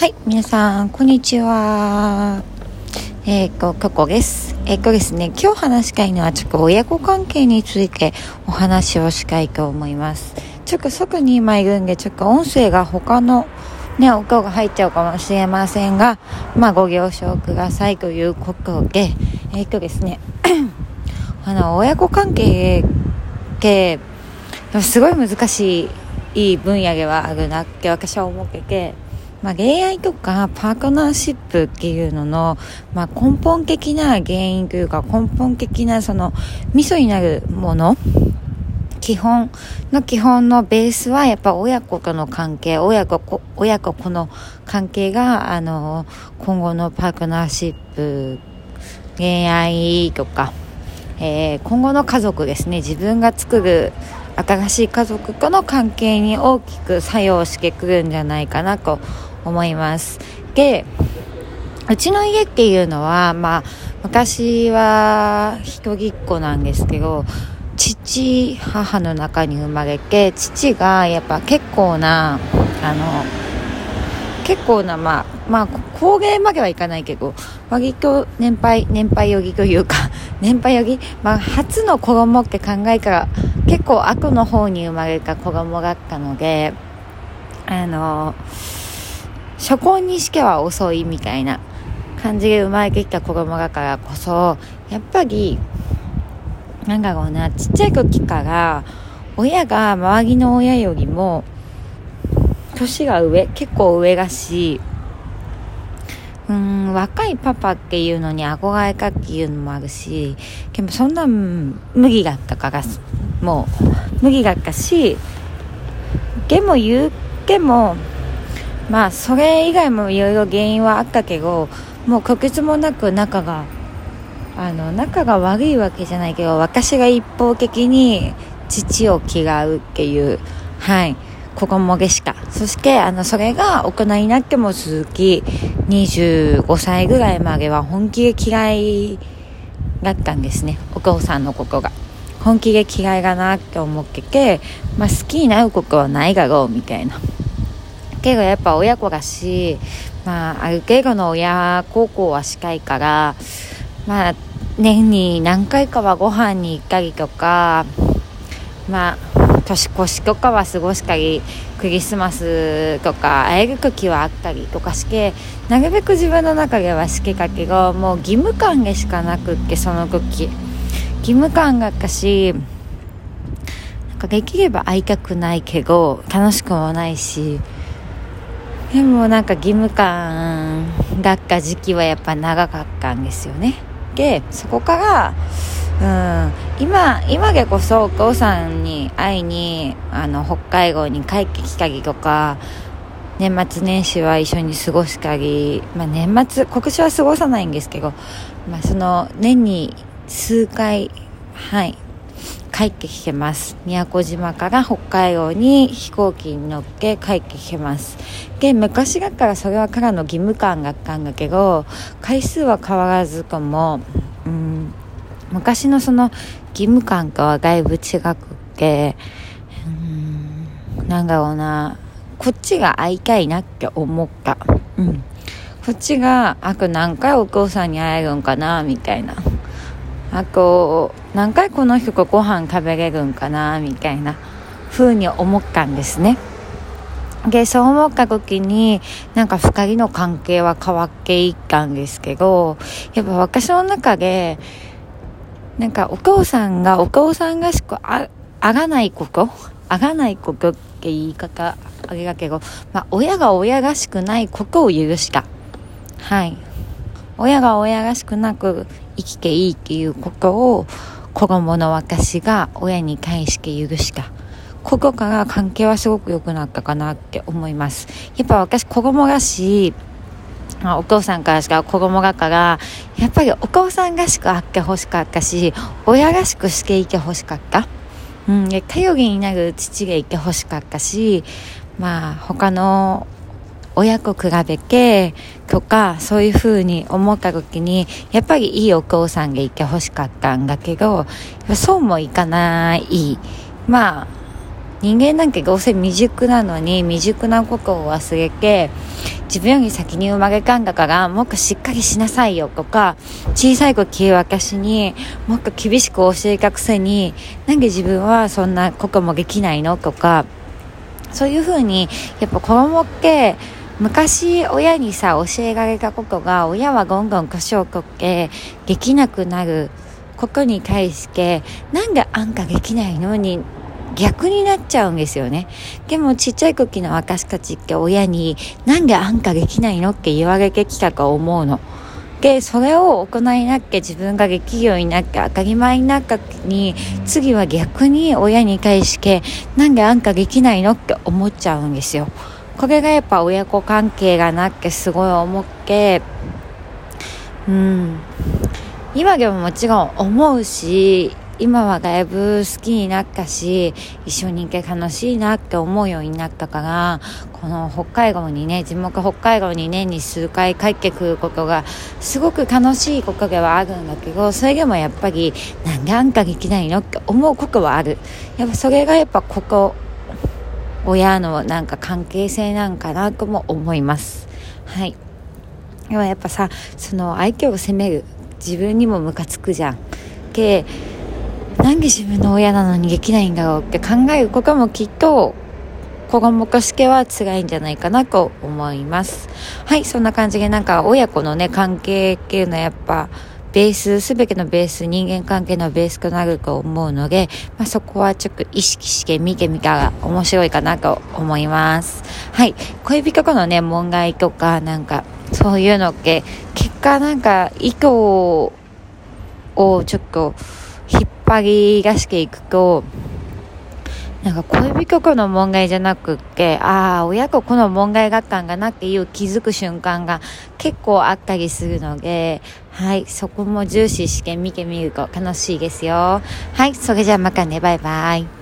はい、皆さん、こんにちは。えっ、ー、と、ここです。えっ、ー、とですね、今日話したいのは、ちょっと親子関係についてお話をしたいと思います。ちょっと外に今いるんで、ちょっと音声が他のね、音が入っちゃうかもしれませんが、まあ、ご了承くださいということで、えっ、ー、とですね、あの、親子関係って、すごい難しいいい分野ではあるなって私は思ってて、まあ、恋愛とかパートナーシップっていうのの、まあ、根本的な原因というか根本的なそのミソになるもの基本の基本のベースはやっぱ親子との関係親子親子子の関係があの今後のパートナーシップ恋愛とか、えー、今後の家族ですね。自分が作る新しい家族との関係に大きく作用してくるんじゃないかなと思います。で、うちの家っていうのは、まあ、昔は一人っ子なんですけど、父、母の中に生まれて、父がやっぱ結構な、あの、結構な、まあ、まあ、工芸まではいかないけど、割と年配、年配よぎというか、年配よぎ、まあ、初の子供って考えから、結構悪の方に生まれた子供だったので、あの、初婚にしては遅いみたいな感じで生まれてきた子供だからこそやっぱりなんだろうなちっちゃい時から親が周りの親よりも年が上結構上だしうん若いパパっていうのに憧れかっていうのもあるしでもそんな麦だったからもう麦だったしでも言うけもまあそれ以外もいろいろ原因はあったけどもう確実もなく仲があの仲が悪いわけじゃないけど私が一方的に父を嫌うっていうはいここもでしたそしてあのそれが大人になっても続き25歳ぐらいまでは本気で嫌いだったんですね。お父さんのことが。本気で嫌いだなって思ってて、まあ、好きになることはないだろうみたいな。けどやっぱ親子だし、まあ、ある程度の親孝行はしたいから、まあ、年に何回かはご飯に行ったりとか、まあ、年越しとかは過ごしたり、クリスマスとか会える時はあったりとかして、なるべく自分の中では好きかけど、もう義務感でしかなくって、その時。義務感があったし、なんかできれば会いたくないけど、楽しくもないし、でもなんか義務感がった時期はやっぱ長かったんですよね。でそこからうん今今でこそお父さんに会いにあの北海道に帰ってきたりとか年末年始は一緒に過ごしたり、まあ、年末今年は過ごさないんですけど、まあ、その年に数回はい帰ってきてます。宮古島から北海道に飛行機に乗って帰ってきてます。で昔だからそれはからの義務感があったんだけど回数は変わらずともうん昔のその義務感とはだいぶ違くってうんなんだろうなこっちが会いたいなって思った。うん。こっちがあと何回お父さんに会えるんかなみたいな。あと何回この人とご飯食べれるんかなみたいな風に思ったんですね。でそう思った時になんか2人の関係は変わっていったんですけどやっぱ私の中でなんかお父さんがお父さんらしくああがないことあがないことって言い方あれだけど、まあ、親が親らしくないことを許したはい。親が親らしくなく生きていいっていうことを子供の私が親に対して許した。ここから関係はすごく良くなったかなって思います。やっぱ私子供らしい、まあ、お父さんからしか子供だから、やっぱりお父さんらしくあってほしかったし、親らしくしていてほしかった。うん、頼りになる父がいてほしかったし、まあ他の親子比べてとかそういう風に思った時にやっぱりいいお父さんがいてほしかったんだけどそうもいかない。まあ人間なんかどうせ未熟なのに未熟なことを忘れて自分より先に生まれたんだからもっとしっかりしなさいよとか小さい子聞い私にもっと厳しく教えたくせになんで自分はそんなこともできないのとかそういうふうにやっぱ子供って昔親にさ教えられたことが親はどんどん年を取ってできなくなることに対してなんであんたできないのに逆になっちゃうんですよね。でもちっちゃい時の私たちって親になんであんたできないのって言われてきたか思うの。で、それを行いなきゃ自分ができるようになって当たり前になったに次は逆に親に対してなんであんたできないのって思っちゃうんですよ。これがやっぱ親子関係がなってすごい思ってうん。今でももちろん思うし今はだいぶ好きになったし一緒に行け楽しいなって思うようになったからこの北海道にね地元北海道に年に数回帰ってくることがすごく楽しいことではあるんだけどそれでもやっぱりなんであんたできないのって思うことはある。やっぱそれがやっぱここ親のなんか関係性なんかなとも思います。はい。でもやっぱさその相手を責める自分にもムカつくじゃん。けなんで自分の親なのにできないんだろうって考えることもきっと子供としては辛いんじゃないかなと思います。はいそんな感じでなんか親子のね関係っていうのはやっぱベース、すべてのベース、人間関係のベースとなると思うので、まあ、そこはちょっと意識して見てみたら面白いかなと思います。はい。恋人とのね、問題とか、なんか、そういうのって、結果なんか、意図をちょっと引っ張り出していくと、なんか恋人との問題じゃなくって、ああ、親子この問題が感がなっていう気づく瞬間が結構あったりするので、はい、そこも重視して見てみると楽しいですよ。はい、それじゃあまたね、バイバイ。